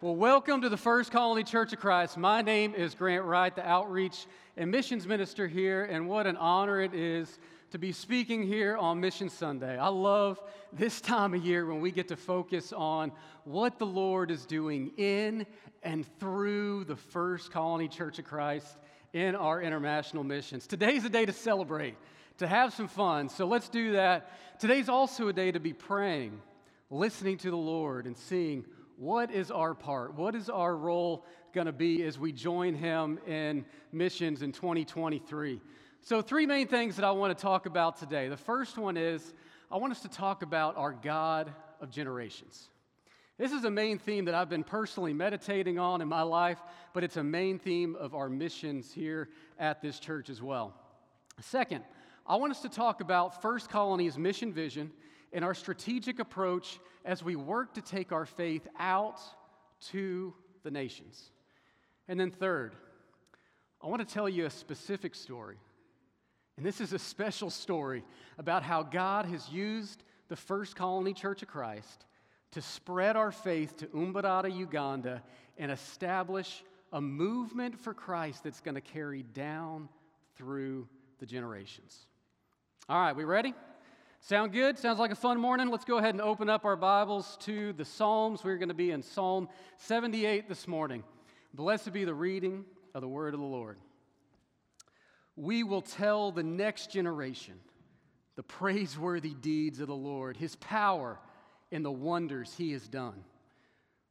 Well, welcome to the First Colony Church of Christ. My name is Grant Wright, the outreach and missions minister here, and what an honor it is to be speaking here on Mission Sunday. I love this time of year when we get to focus on what the Lord is doing in and through the First Colony Church of Christ in our international missions. Today's a day to celebrate, to have some fun, so let's do that. Today's also a day to be praying, listening to the Lord, and seeing what is our part? What is our role going to be as we join Him in missions in 2023? So, three main things that I want to talk about today. The first one is I want us to talk about our God of generations. This is a main theme that I've been personally meditating on in my life, but it's a main theme of our missions here at this church as well. Second, I want us to talk about First Colony's mission vision and our strategic approach as we work to take our faith out to the nations. And then, third, I want to tell you a specific story. And this is a special story about how God has used the First Colony Church of Christ to spread our faith to Mbarara, Uganda, and establish a movement for Christ that's going to carry down through the generations. All right, we ready? Sound good? Sounds like a fun morning. Let's go ahead and open up our Bibles to the Psalms. We're going to be in Psalm 78 this morning. Blessed be the reading of the word of the Lord. We will tell the next generation the praiseworthy deeds of the Lord, his power, and the wonders he has done.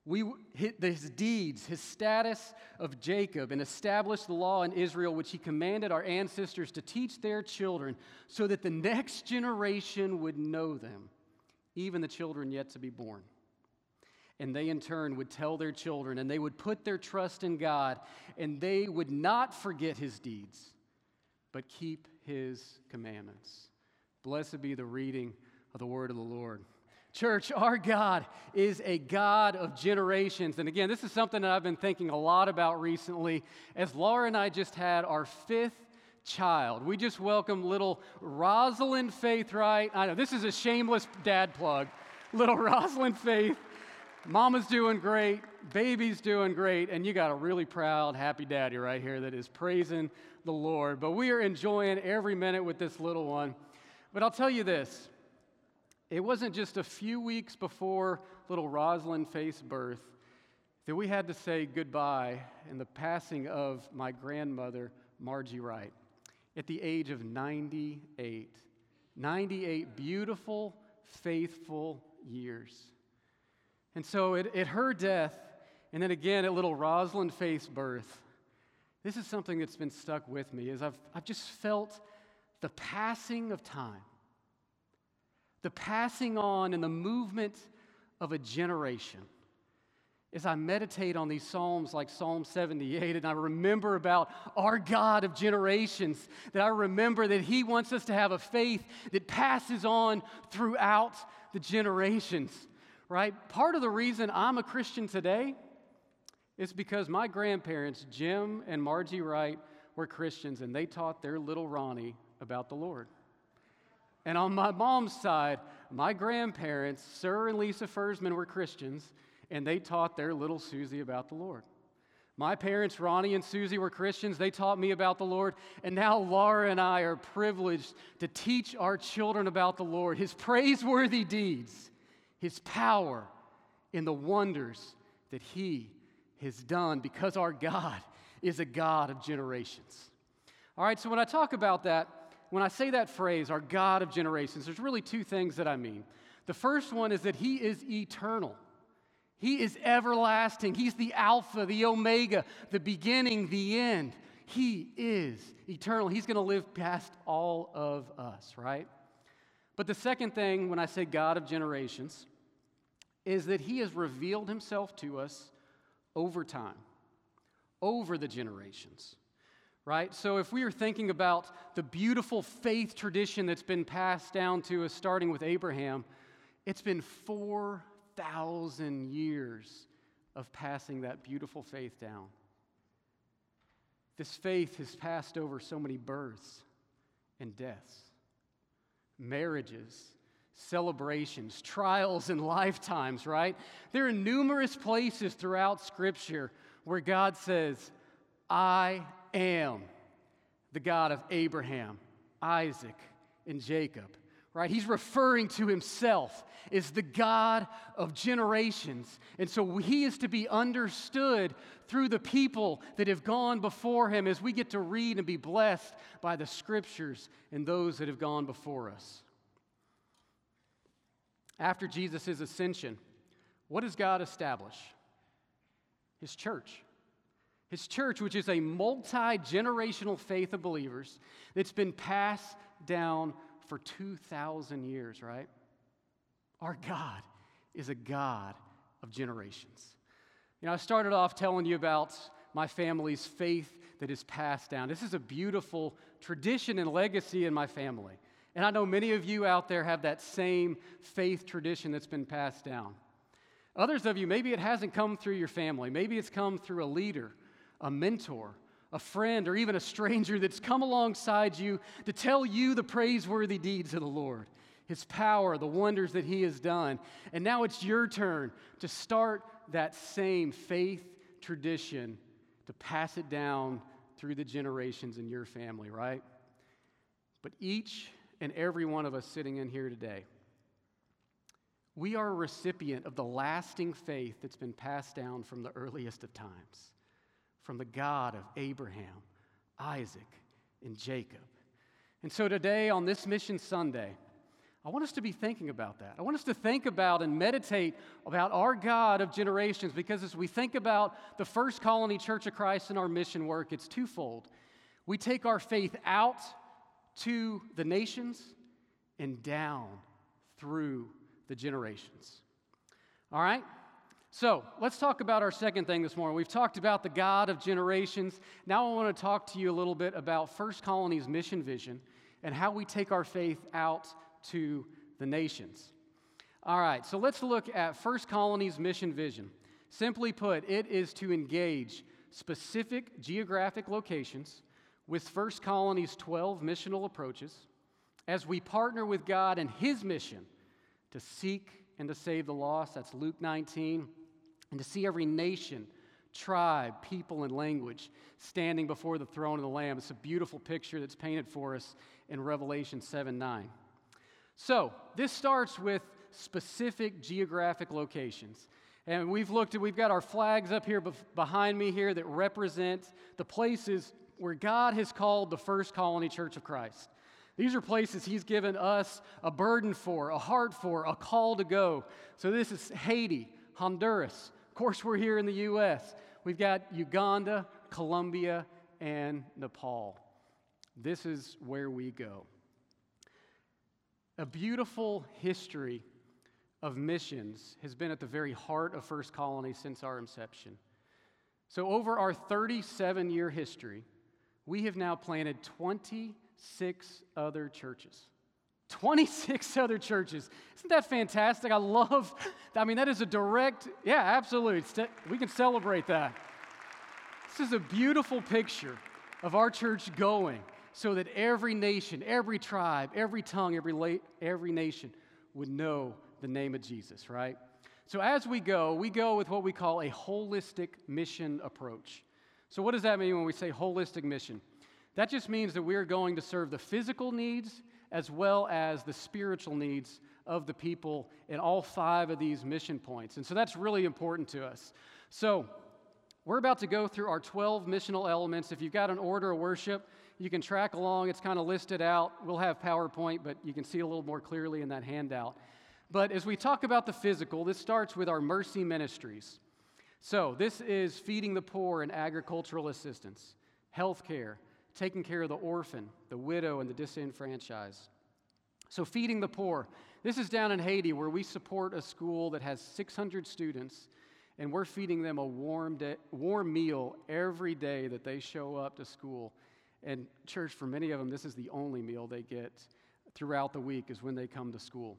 We, hit his deeds, his status of Jacob, and established the law in Israel, which he commanded our ancestors to teach their children, so that the next generation would know them, even the children yet to be born. And they in turn would tell their children, and they would put their trust in God, and they would not forget his deeds, but keep his commandments. Blessed be the reading of the word of the Lord. Church, our God is a God of generations. And again, this is something that I've been thinking a lot about recently as Laura and I just had our fifth child. We just welcomed little Rosalind Faith, right? I know this is a shameless dad plug. Little Rosalind Faith. Mama's doing great, baby's doing great, and you got a really proud, happy daddy right here that is praising the Lord. But we are enjoying every minute with this little one. But I'll tell you this it wasn't just a few weeks before little Rosalind Faith's birth that we had to say goodbye in the passing of my grandmother, Margie Wright, at the age of 98. 98 beautiful, faithful years. And so at, at her death, and then again at little Rosalind Faith's birth, this is something that's been stuck with me, is I've, I've just felt the passing of time the passing on and the movement of a generation. As I meditate on these Psalms like Psalm 78, and I remember about our God of generations, that I remember that He wants us to have a faith that passes on throughout the generations, right? Part of the reason I'm a Christian today is because my grandparents, Jim and Margie Wright, were Christians, and they taught their little Ronnie about the Lord. And on my mom's side, my grandparents, Sir and Lisa Fersman, were Christians, and they taught their little Susie about the Lord. My parents, Ronnie and Susie, were Christians. They taught me about the Lord. And now Laura and I are privileged to teach our children about the Lord, His praiseworthy deeds, His power, and the wonders that He has done because our God is a God of generations. All right, so when I talk about that, when I say that phrase, our God of generations, there's really two things that I mean. The first one is that He is eternal. He is everlasting. He's the Alpha, the Omega, the beginning, the end. He is eternal. He's going to live past all of us, right? But the second thing, when I say God of generations, is that He has revealed Himself to us over time, over the generations right? So if we are thinking about the beautiful faith tradition that's been passed down to us, starting with Abraham, it's been 4,000 years of passing that beautiful faith down. This faith has passed over so many births and deaths, marriages, celebrations, trials, and lifetimes, right? There are numerous places throughout Scripture where God says, I am the God of Abraham, Isaac, and Jacob right? He's referring to himself as the God of generations. And so he is to be understood through the people that have gone before him as we get to read and be blessed by the scriptures and those that have gone before us. After Jesus' ascension, what does God establish? His church. His church, which is a multi generational faith of believers that's been passed down for 2,000 years, right? Our God is a God of generations. You know, I started off telling you about my family's faith that is passed down. This is a beautiful tradition and legacy in my family. And I know many of you out there have that same faith tradition that's been passed down. Others of you, maybe it hasn't come through your family. Maybe it's come through a leader, a mentor, a friend, or even a stranger that's come alongside you to tell you the praiseworthy deeds of the Lord, His power, the wonders that He has done. And now it's your turn to start that same faith tradition, to pass it down through the generations in your family, right? But each and every one of us sitting in here today, we are a recipient of the lasting faith that's been passed down from the earliest of times from the God of Abraham, Isaac, and Jacob. And so today, on this Mission Sunday, I want us to be thinking about that. I want us to think about and meditate about our God of generations because as we think about the First Colony Church of Christ and our mission work, it's twofold. We take our faith out to the nations and down through the generations. All right? So let's talk about our second thing this morning. We've talked about the God of generations. Now I want to talk to you a little bit about First Colony's mission vision and how we take our faith out to the nations. All right, so let's look at First Colony's mission vision. Simply put, it is to engage specific geographic locations with First Colony's 12 missional approaches as we partner with God and His mission to seek and to save the lost. That's Luke 19. And to see every nation, tribe, people, and language standing before the throne of the Lamb. It's a beautiful picture that's painted for us in Revelation 7 9. So, this starts with specific geographic locations. And we've looked at, we've got our flags up here behind me here that represent the places where God has called the first colony church of Christ. These are places He's given us a burden for, a heart for, a call to go. So this is Haiti, Honduras. Course, we're here in the U.S. We've got Uganda, Colombia, and Nepal. This is where we go. A beautiful history of missions has been at the very heart of First Colony since our inception. So, over our 37 year history, we have now planted 26 other churches. 26 other churches. Isn't that fantastic? I love, I mean, that is a direct, yeah, absolutely. We can celebrate that. This is a beautiful picture of our church going so that every nation, every tribe, every tongue, every, la- every nation would know the name of Jesus, right? So as we go, we go with what we call a holistic mission approach. So, what does that mean when we say holistic mission? That just means that we are going to serve the physical needs as well as the spiritual needs of the people in all five of these mission points. And so that's really important to us. So, we're about to go through our 12 missional elements. If you've got an order of worship, you can track along. It's kind of listed out. We'll have PowerPoint, but you can see a little more clearly in that handout. But as we talk about the physical, this starts with our mercy ministries. So, this is feeding the poor and agricultural assistance, healthcare, taking care of the orphan, the widow, and the disenfranchised. So, feeding the poor. This is down in Haiti where we support a school that has 600 students, and we're feeding them a warm, day, warm meal every day that they show up to school. And, church, for many of them, this is the only meal they get throughout the week, is when they come to school.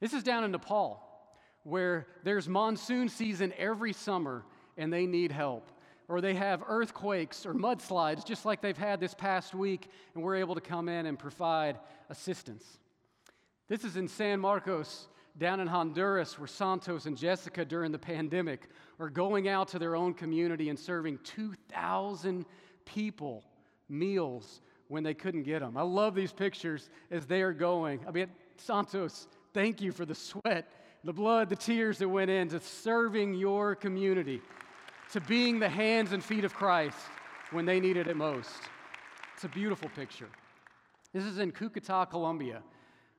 This is down in Nepal where there's monsoon season every summer and they need help or they have earthquakes or mudslides, just like they've had this past week, and we're able to come in and provide assistance. This is in San Marcos, down in Honduras, where Santos and Jessica during the pandemic are going out to their own community and serving 2,000 people meals when they couldn't get them. I love these pictures as they are going. I mean, Santos, thank you for the sweat, the blood, the tears that went into serving your community, to being the hands and feet of Christ when they needed it most. It's a beautiful picture. This is in Cucuta, Colombia,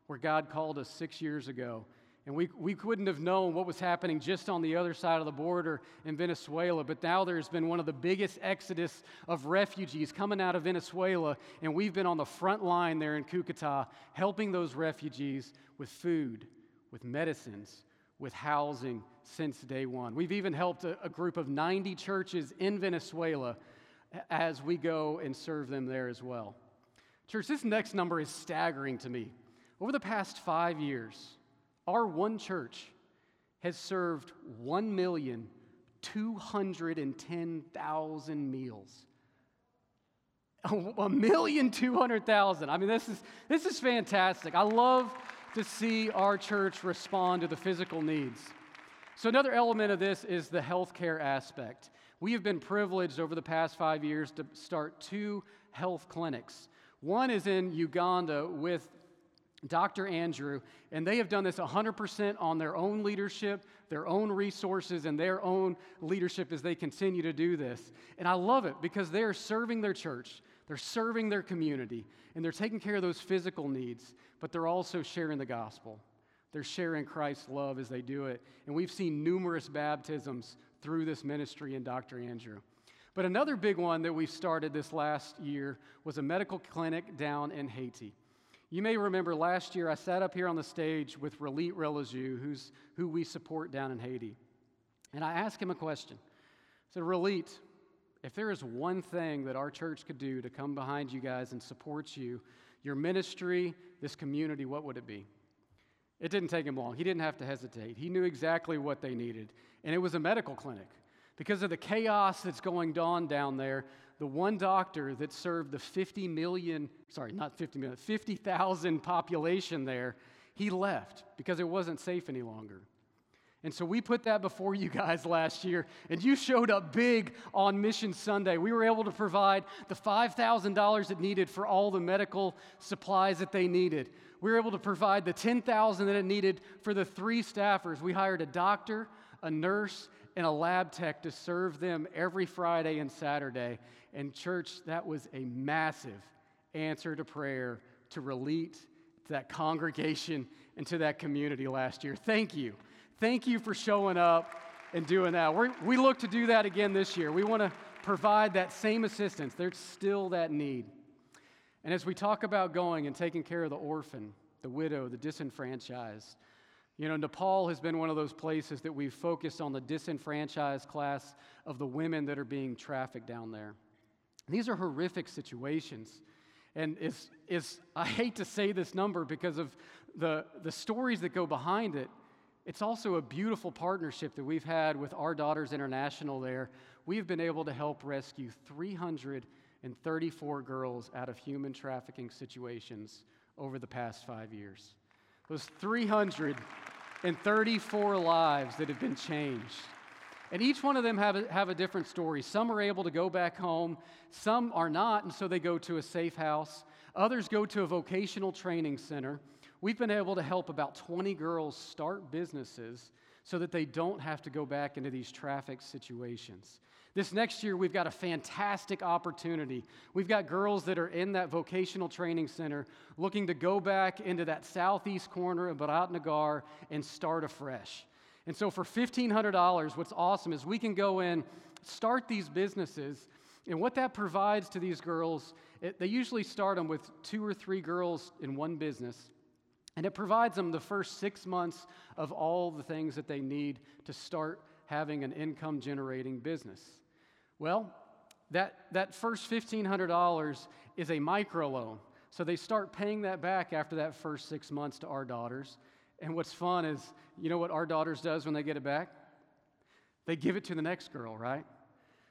where God called us six years ago. And we, we couldn't have known what was happening just on the other side of the border in Venezuela. But now there's been one of the biggest exodus of refugees coming out of Venezuela. And we've been on the front line there in Cucuta, helping those refugees with food, with medicines, with housing since day one. We've even helped a, a group of 90 churches in Venezuela as we go and serve them there as well. Church, this next number is staggering to me. Over the past five years, our one church has served 1,210,000 meals. A million two hundred thousand. I mean, this is, this is fantastic. I love to see our church respond to the physical needs. So, another element of this is the healthcare aspect. We have been privileged over the past five years to start two health clinics. One is in Uganda with Dr. Andrew, and they have done this 100% on their own leadership, their own resources, and their own leadership as they continue to do this. And I love it because they are serving their church, they're serving their community, and they're taking care of those physical needs, but they're also sharing the gospel. They're sharing Christ's love as they do it. And we've seen numerous baptisms through this ministry in Dr. Andrew. But another big one that we started this last year was a medical clinic down in Haiti. You may remember last year I sat up here on the stage with Relit Relaju, who's who we support down in Haiti. And I asked him a question. I said, Relit, if there is one thing that our church could do to come behind you guys and support you, your ministry, this community, what would it be? It didn't take him long. He didn't have to hesitate. He knew exactly what they needed. And it was a medical clinic. Because of the chaos that's going on down there, the one doctor that served the 50 million, sorry, not 50 million, 50,000 population there, he left because it wasn't safe any longer. And so we put that before you guys last year, and you showed up big on Mission Sunday. We were able to provide the $5,000 it needed for all the medical supplies that they needed. We were able to provide the 10,000 that it needed for the three staffers. We hired a doctor, a nurse, and a lab tech to serve them every Friday and Saturday. And, church, that was a massive answer to prayer to relate to that congregation and to that community last year. Thank you. Thank you for showing up and doing that. We're, we look to do that again this year. We want to provide that same assistance. There's still that need. And as we talk about going and taking care of the orphan, the widow, the disenfranchised, you know, Nepal has been one of those places that we've focused on the disenfranchised class of the women that are being trafficked down there. These are horrific situations. And it's, it's, I hate to say this number because of the, the stories that go behind it. It's also a beautiful partnership that we've had with Our Daughters International there. We've been able to help rescue 334 girls out of human trafficking situations over the past five years. Those 334 lives that have been changed. And each one of them have a, have a different story. Some are able to go back home, some are not, and so they go to a safe house. Others go to a vocational training center. We've been able to help about 20 girls start businesses so that they don't have to go back into these traffic situations. This next year, we've got a fantastic opportunity. We've got girls that are in that vocational training center looking to go back into that southeast corner of Biratnagar and start afresh. And so, for $1,500, what's awesome is we can go in, start these businesses, and what that provides to these girls, it, they usually start them with two or three girls in one business. And it provides them the first six months of all the things that they need to start having an income generating business. Well, that, that first $1,500 is a microloan. So they start paying that back after that first six months to our daughters. And what's fun is, you know what our daughters does when they get it back? They give it to the next girl, right?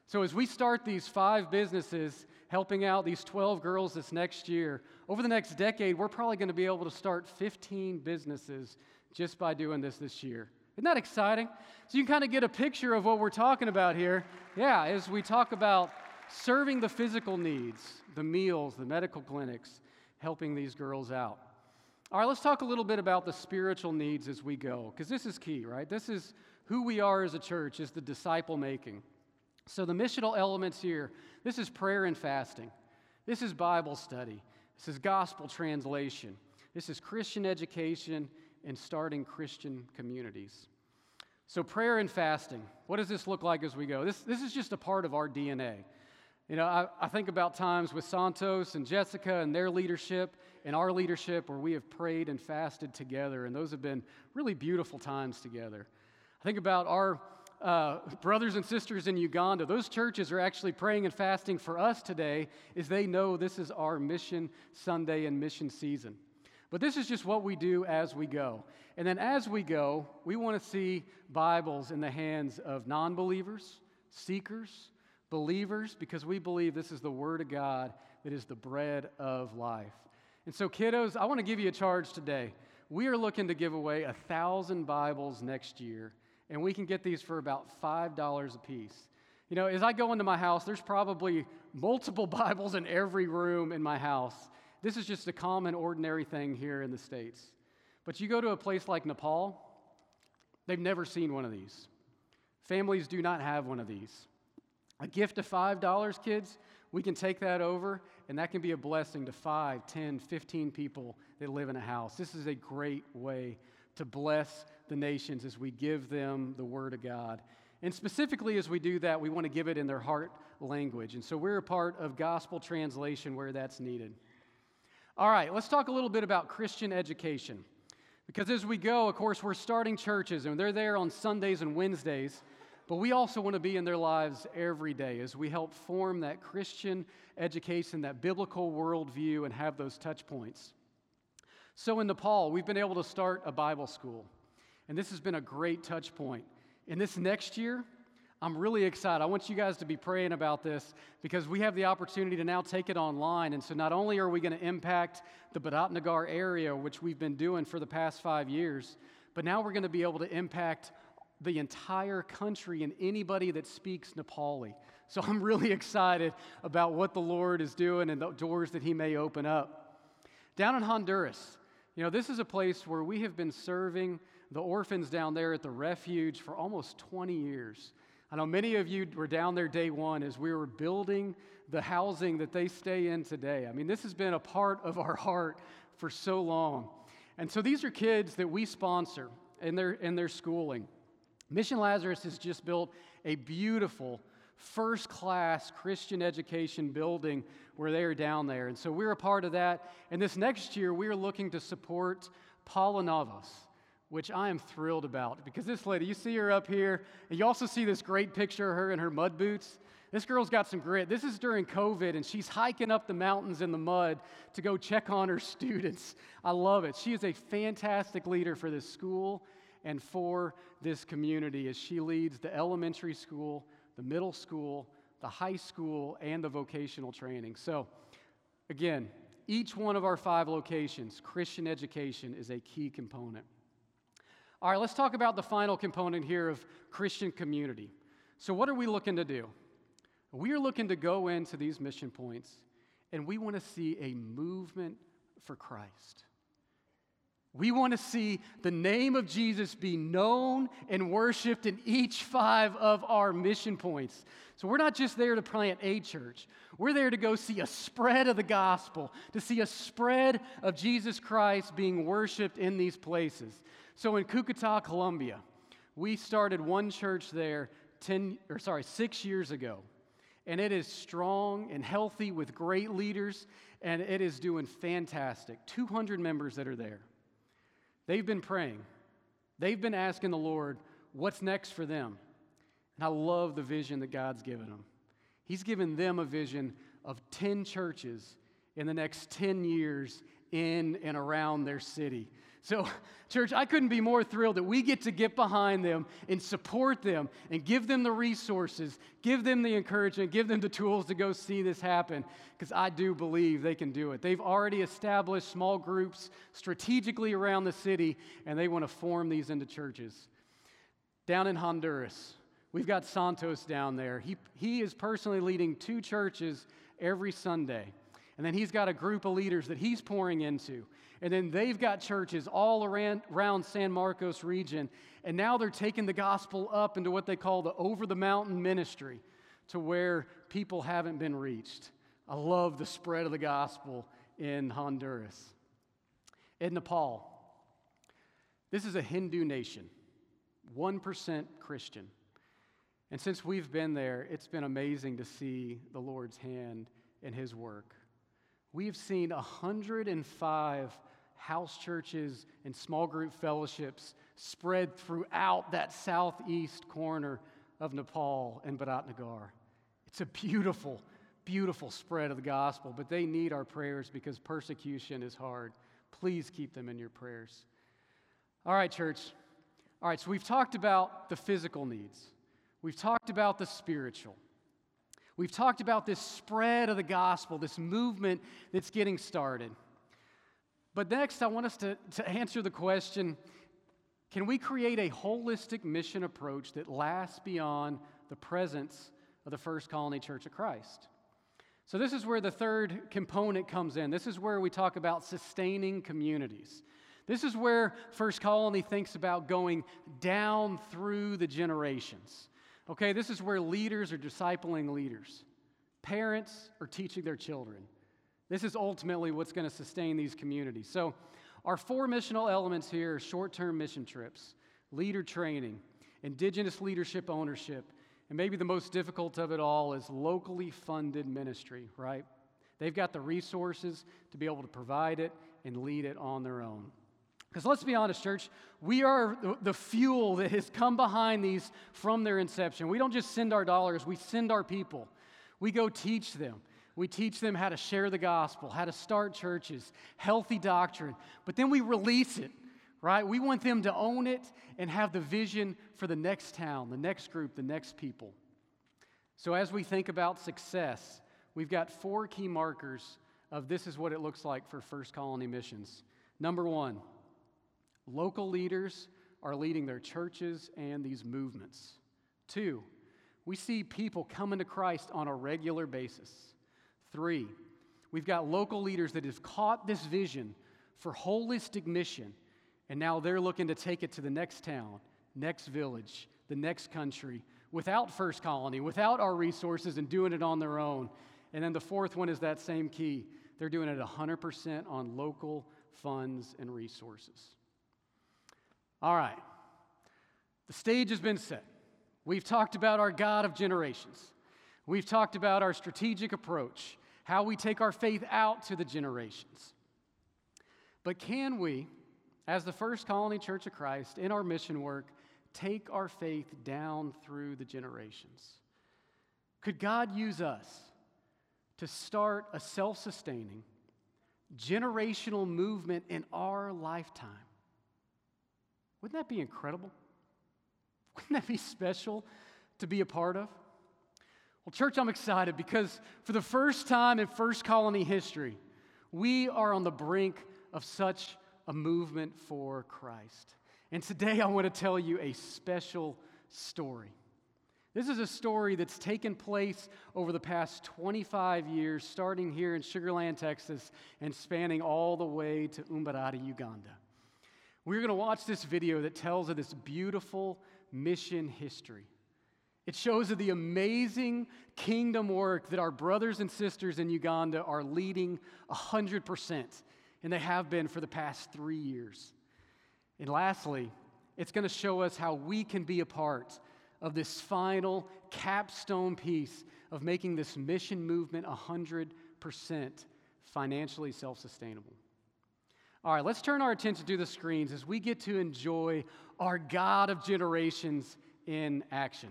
So, as we start these five businesses, helping out these 12 girls this next year, over the next decade, we're probably going to be able to start 15 businesses just by doing this this year. Isn't that exciting? So, you can kind of get a picture of what we're talking about here. Yeah, as we talk about serving the physical needs, the meals, the medical clinics, helping these girls out. All right, let's talk a little bit about the spiritual needs as we go, because this is key, right? This is who we are as a church, is the disciple making. So, the missional elements here this is prayer and fasting, this is Bible study, this is gospel translation, this is Christian education, and starting Christian communities. So, prayer and fasting, what does this look like as we go? This, this is just a part of our DNA. You know, I, I think about times with Santos and Jessica and their leadership and our leadership where we have prayed and fasted together, and those have been really beautiful times together. I think about our uh, brothers and sisters in Uganda. Those churches are actually praying and fasting for us today as they know this is our mission Sunday and mission season. But this is just what we do as we go. And then as we go, we want to see Bibles in the hands of non believers, seekers, believers because we believe this is the Word of God that is the bread of life. And so, kiddos, I want to give you a charge today. We are looking to give away a thousand Bibles next year, and we can get these for about $5 a piece. You know, as I go into my house, there's probably multiple Bibles in every room in my house. This is just a common, ordinary thing here in the States. But you go to a place like Nepal, they've never seen one of these. Families do not have one of these. A gift of $5, kids, we can take that over, and that can be a blessing to 5, 10, 15 people that live in a house. This is a great way to bless the nations as we give them the Word of God. And specifically, as we do that, we want to give it in their heart language. And so we're a part of gospel translation where that's needed. All right, let's talk a little bit about Christian education. Because as we go, of course, we're starting churches, and they're there on Sundays and Wednesdays. But we also want to be in their lives every day as we help form that Christian education, that biblical worldview, and have those touch points. So in Nepal, we've been able to start a Bible school, and this has been a great touch point. In this next year, I'm really excited. I want you guys to be praying about this because we have the opportunity to now take it online. And so, not only are we going to impact the Biratnagar area, which we've been doing for the past five years, but now we're going to be able to impact the entire country and anybody that speaks Nepali. So I'm really excited about what the Lord is doing and the doors that He may open up. Down in Honduras, you know, this is a place where we have been serving the orphans down there at the refuge for almost 20 years. I know many of you were down there day one as we were building the housing that they stay in today. I mean, this has been a part of our heart for so long. And so these are kids that we sponsor in their, in their schooling. Mission Lazarus has just built a beautiful, first class Christian education building where they are down there. And so we're a part of that. And this next year, we are looking to support Paula Navas, which I am thrilled about because this lady, you see her up here, and you also see this great picture of her in her mud boots. This girl's got some grit. This is during COVID, and she's hiking up the mountains in the mud to go check on her students. I love it. She is a fantastic leader for this school and for this community as she leads the elementary school, the middle school, the high school, and the vocational training. So, again, each one of our five locations, Christian education is a key component. All right, let's talk about the final component here of Christian community. So, what are we looking to do? We are looking to go into these mission points and we want to see a movement for Christ. We want to see the name of Jesus be known and worshiped in each five of our mission points. So we're not just there to plant a church, we're there to go see a spread of the gospel, to see a spread of Jesus Christ being worshiped in these places. So in Cucuta, Colombia, we started one church there 10 or sorry, 6 years ago. And it is strong and healthy with great leaders and it is doing fantastic. 200 members that are there. They've been praying, they've been asking the Lord, what's next for them? And I love the vision that God's given them. He's given them a vision of 10 churches in the next 10 years in and around their city. So, church, I couldn't be more thrilled that we get to get behind them and support them and give them the resources, give them the encouragement, give them the tools to go see this happen, because I do believe they can do it. They've already established small groups strategically around the city, and they want to form these into churches. Down in Honduras, we've got Santos down there. He, he is personally leading two churches every Sunday. And then he's got a group of leaders that he's pouring into. And then they've got churches all around, around San Marcos region. And now they're taking the gospel up into what they call the over the mountain ministry to where people haven't been reached. I love the spread of the gospel in Honduras. In Nepal, this is a Hindu nation, 1% Christian. And since we've been there, it's been amazing to see the Lord's hand in his work. We've seen 105 house churches and small group fellowships spread throughout that southeast corner of Nepal and Biratnagar. It's a beautiful, beautiful spread of the gospel, but they need our prayers because persecution is hard. Please keep them in your prayers. All right, church. All right, so we've talked about the physical needs, we've talked about the spiritual. We've talked about this spread of the gospel, this movement that's getting started. But next, I want us to, to answer the question can we create a holistic mission approach that lasts beyond the presence of the First Colony Church of Christ? So, this is where the third component comes in. This is where we talk about sustaining communities. This is where First Colony thinks about going down through the generations. Okay, this is where leaders are discipling leaders, parents are teaching their children. This is ultimately what's going to sustain these communities. So, our four missional elements here are short term mission trips, leader training, indigenous leadership ownership, and maybe the most difficult of it all is locally funded ministry, right? They've got the resources to be able to provide it and lead it on their own. Because let's be honest, church, we are the fuel that has come behind these from their inception. We don't just send our dollars, we send our people. We go teach them. We teach them how to share the gospel, how to start churches, healthy doctrine, but then we release it, right? We want them to own it and have the vision for the next town, the next group, the next people. So as we think about success, we've got four key markers of this is what it looks like for First Colony Missions. Number one, Local leaders are leading their churches and these movements. Two, we see people coming to Christ on a regular basis. Three, we've got local leaders that have caught this vision for holistic mission, and now they're looking to take it to the next town, next village, the next country, without First Colony, without our resources, and doing it on their own. And then the fourth one is that same key. They're doing it 100% on local funds and resources. All right. The stage has been set. We've talked about our God of generations. We've talked about our strategic approach, how we take our faith out to the generations. But can we, as the First Colony Church of Christ, in our mission work, take our faith down through the generations? Could God use us to start a self sustaining, generational movement in our lifetime? Wouldn't that be incredible? Wouldn't that be special to be a part of? Well, church, I'm excited because for the first time in First Colony history, we are on the brink of such a movement for Christ. And today I want to tell you a special story. This is a story that's taken place over the past 25 years, starting here in Sugar Land, Texas, and spanning all the way to Mbarara, Uganda. We're going to watch this video that tells of this beautiful mission history. It shows of the amazing kingdom work that our brothers and sisters in Uganda are leading 100%, and they have been for the past three years. And lastly, it's going to show us how we can be a part of this final capstone piece of making this mission movement 100% financially self sustainable. All right, let's turn our attention to the screens as we get to enjoy our God of generations in action.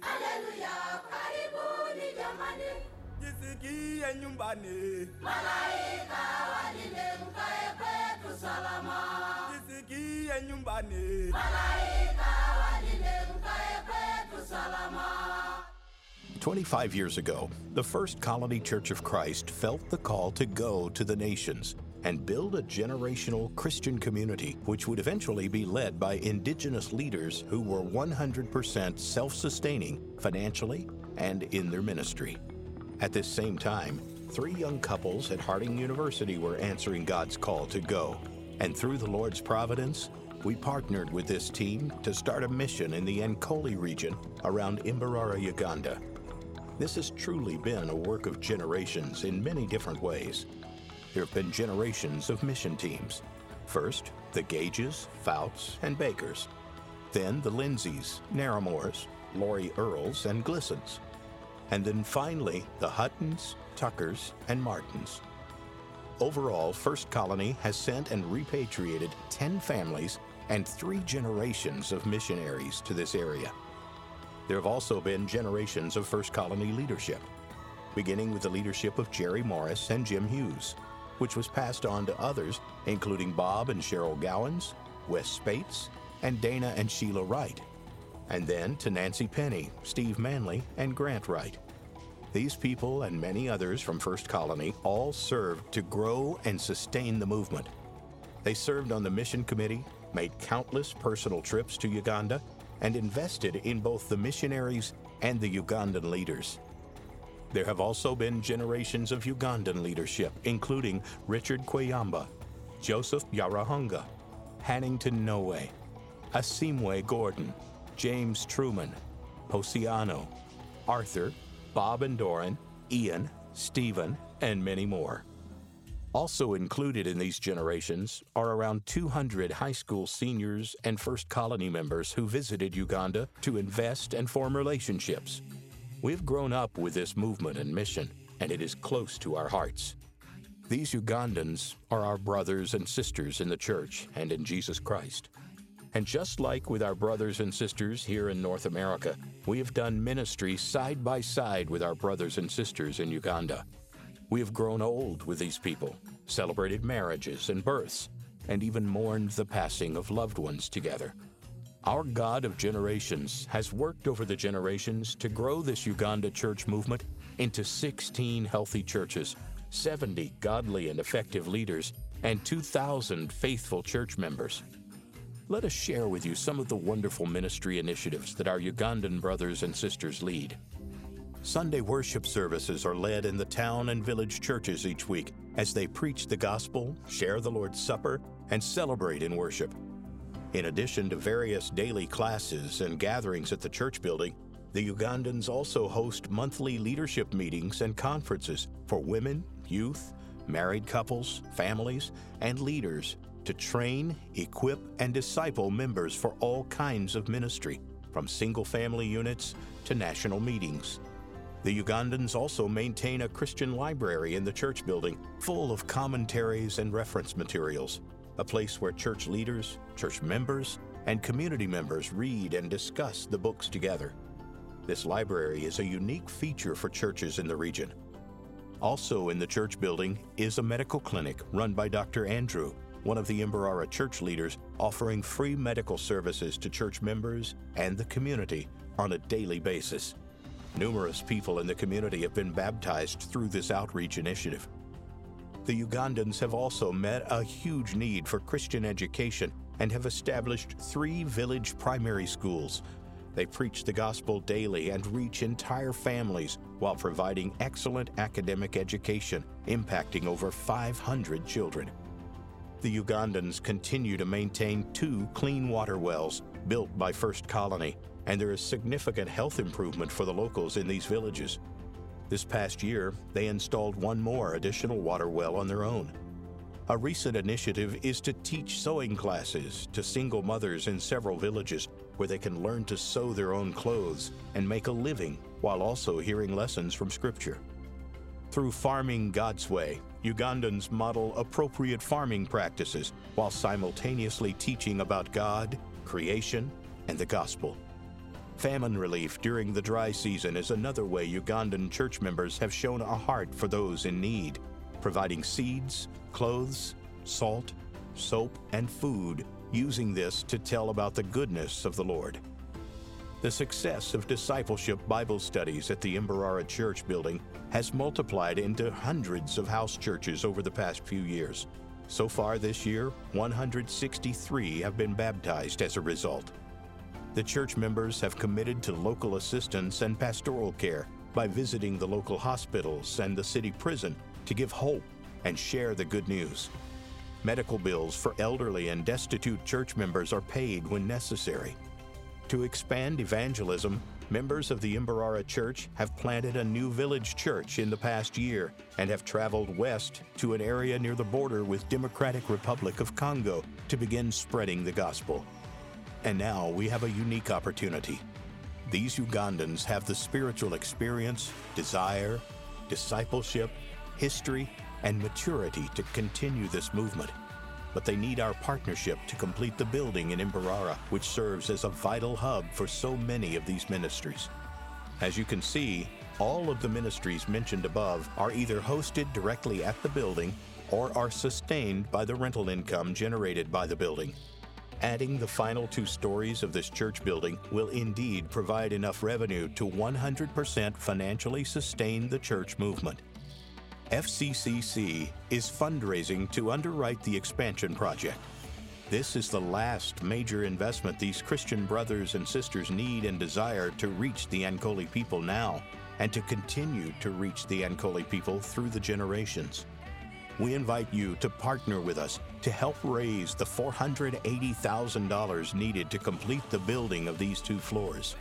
Hallelujah, karibuni jamani. Kisikie nyumbani, Malaika walinde mkae kwetu salama. 25 years ago, the First Colony Church of Christ felt the call to go to the nations and build a generational Christian community which would eventually be led by indigenous leaders who were 100% self sustaining financially and in their ministry. At this same time, three young couples at Harding University were answering God's call to go. And through the Lord's providence, we partnered with this team to start a mission in the Ankole region around Mbarara, Uganda. This has truly been a work of generations in many different ways. There have been generations of mission teams. First, the Gages, Fouts, and Bakers. Then the Lindsays, Narramores, Laurie Earls, and Glissons. And then finally, the Huttons, Tuckers, and Martins. Overall, First Colony has sent and repatriated 10 families and three generations of missionaries to this area. There have also been generations of First Colony leadership, beginning with the leadership of Jerry Morris and Jim Hughes, which was passed on to others, including Bob and Cheryl Gowans, Wes Spates, and Dana and Sheila Wright, and then to Nancy Penny, Steve Manley, and Grant Wright. These people and many others from First Colony all served to grow and sustain the movement. They served on the mission committee, made countless personal trips to Uganda, and invested in both the missionaries and the Ugandan leaders. There have also been generations of Ugandan leadership, including Richard Kweyamba, Joseph Yarahunga, Hannington Noe, Asimwe Gordon, James Truman, Posiano, Arthur, Bob and Doran, Ian, Stephen, and many more. Also included in these generations are around 200 high school seniors and First Colony members who visited Uganda to invest and form relationships. We've grown up with this movement and mission, and it is close to our hearts. These Ugandans are our brothers and sisters in the church and in Jesus Christ. And just like with our brothers and sisters here in North America, we have done ministry side by side with our brothers and sisters in Uganda. We have grown old with these people, celebrated marriages and births, and even mourned the passing of loved ones together. Our God of generations has worked over the generations to grow this Uganda church movement into 16 healthy churches, 70 godly and effective leaders, and 2,000 faithful church members. Let us share with you some of the wonderful ministry initiatives that our Ugandan brothers and sisters lead. Sunday worship services are led in the town and village churches each week as they preach the gospel, share the Lord's Supper, and celebrate in worship. In addition to various daily classes and gatherings at the church building, the Ugandans also host monthly leadership meetings and conferences for women, youth, married couples, families, and leaders to train, equip, and disciple members for all kinds of ministry, from single family units to national meetings. The Ugandans also maintain a Christian library in the church building full of commentaries and reference materials, a place where church leaders, church members, and community members read and discuss the books together. This library is a unique feature for churches in the region. Also in the church building is a medical clinic run by Dr. Andrew, one of the Mbarara church leaders, offering free medical services to church members and the community on a daily basis. Numerous people in the community have been baptized through this outreach initiative. The Ugandans have also met a huge need for Christian education and have established three village primary schools. They preach the gospel daily and reach entire families while providing excellent academic education, impacting over 500 children. The Ugandans continue to maintain two clean water wells built by First Colony, and there is significant health improvement for the locals in these villages. This past year, they installed one more additional water well on their own. A recent initiative is to teach sewing classes to single mothers in several villages where they can learn to sew their own clothes and make a living while also hearing lessons from Scripture. Through Farming God's Way, Ugandans model appropriate farming practices while simultaneously teaching about God, creation, and the gospel. Famine relief during the dry season is another way Ugandan church members have shown a heart for those in need, providing seeds, clothes, salt, soap, and food, using this to tell about the goodness of the Lord. The success of discipleship Bible studies at the Mbarara Church building has multiplied into hundreds of house churches over the past few years. So far this year, 163 have been baptized as a result. The church members have committed to local assistance and pastoral care by visiting the local hospitals and the city prison to give hope and share the good news. Medical bills for elderly and destitute church members are paid when necessary. To expand evangelism, members of the Mbarara Church have planted a new village church in the past year and have traveled west to an area near the border with Democratic Republic of Congo to begin spreading the gospel. And now we have a unique opportunity. These Ugandans have the spiritual experience, desire, discipleship, history, and maturity to continue this movement. But they need our partnership to complete the building in Mbarara, which serves as a vital hub for so many of these ministries. As you can see, all of the ministries mentioned above are either hosted directly at the building or are sustained by the rental income generated by the building. Adding the final two stories of this church building will indeed provide enough revenue to 100% financially sustain the church movement. FCCC is fundraising to underwrite the expansion project. This is the last major investment these Christian brothers and sisters need and desire to reach the Ankole people now and to continue to reach the Ankole people through the generations. We invite you to partner with us to help raise the $480,000 needed to complete the building of these two floors.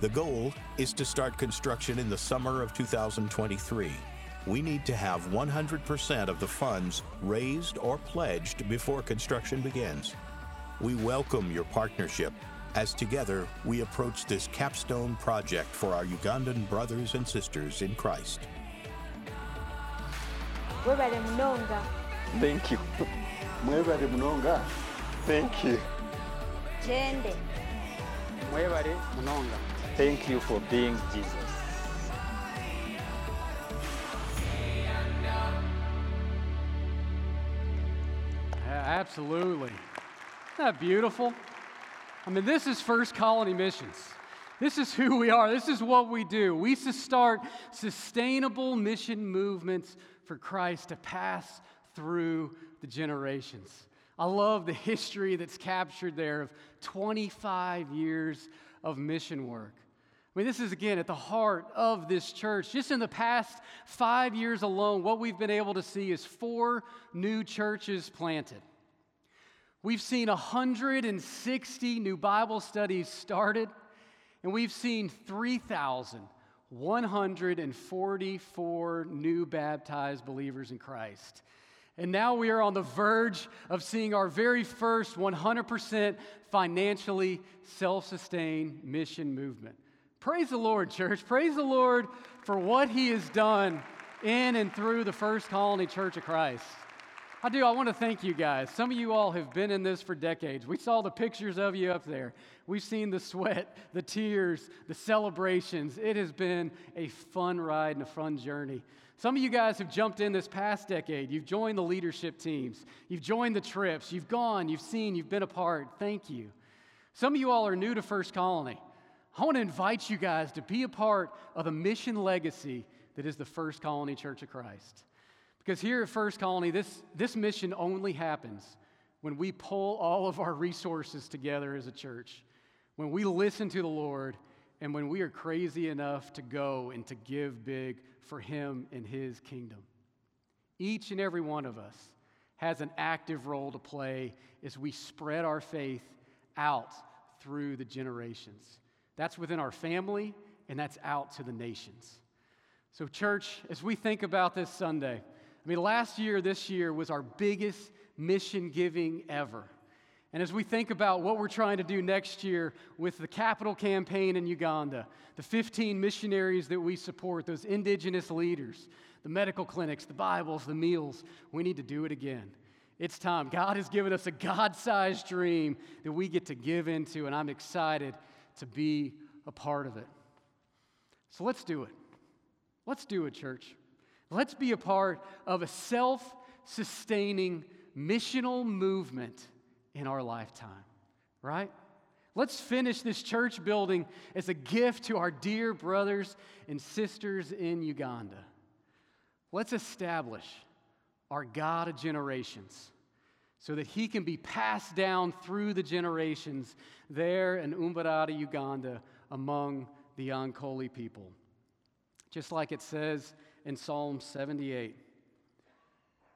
The goal is to start construction in the summer of 2023. We need to have 100% of the funds raised or pledged before construction begins. We welcome your partnership as together we approach this capstone project for our Ugandan brothers and sisters in Christ. Webale munonga Thank you. Mwebale munonga. Thank you. gyende mwebale munonga Thank you for being Jesus. Yeah, absolutely. Isn't that beautiful? I mean, this is First Colony Missions. This is who we are. This is what we do. We start sustainable mission movements for Christ to pass through the generations. I love the history that's captured there of 25 years of mission work. I mean, this is again at the heart of this church. Just in the past five years alone, what we've been able to see is four new churches planted. We've seen 160 new Bible studies started, and we've seen 3,144 new baptized believers in Christ. And now we are on the verge of seeing our very first 100% financially self sustained mission movement. Praise the Lord, church. Praise the Lord for what He has done in and through the First Colony Church of Christ. I do. I want to thank you guys. Some of you all have been in this for decades. We saw the pictures of you up there. We've seen the sweat, the tears, the celebrations. It has been a fun ride and a fun journey. Some of you guys have jumped in this past decade. You've joined the leadership teams, you've joined the trips, you've gone, you've seen, you've been a part. Thank you. Some of you all are new to First Colony. I want to invite you guys to be a part of the mission legacy that is the First Colony Church of Christ. Because here at First Colony, this, this mission only happens when we pull all of our resources together as a church, when we listen to the Lord, and when we are crazy enough to go and to give big for Him and His kingdom. Each and every one of us has an active role to play as we spread our faith out through the generations. That's within our family, and that's out to the nations. So, church, as we think about this Sunday, I mean, last year, this year was our biggest mission giving ever. And as we think about what we're trying to do next year with the capital campaign in Uganda, the 15 missionaries that we support, those indigenous leaders, the medical clinics, the Bibles, the meals, we need to do it again. It's time. God has given us a God sized dream that we get to give into, and I'm excited to be a part of it. So let's do it. Let's do it, church. Let's be a part of a self sustaining missional movement in our lifetime, right? Let's finish this church building as a gift to our dear brothers and sisters in Uganda. Let's establish our God of generations so that he can be passed down through the generations there in Mbarara, Uganda, among the Ankole people. Just like it says in Psalm 78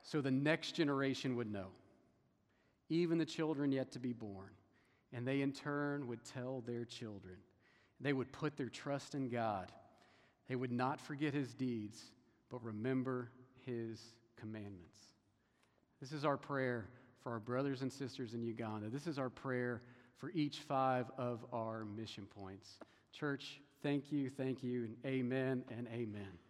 so the next generation would know, even the children yet to be born, and they in turn would tell their children. They would put their trust in God. They would not forget his deeds, but remember his commandments. This is our prayer for our brothers and sisters in Uganda. This is our prayer for each five of our mission points. Church, thank you, thank you, and amen and amen.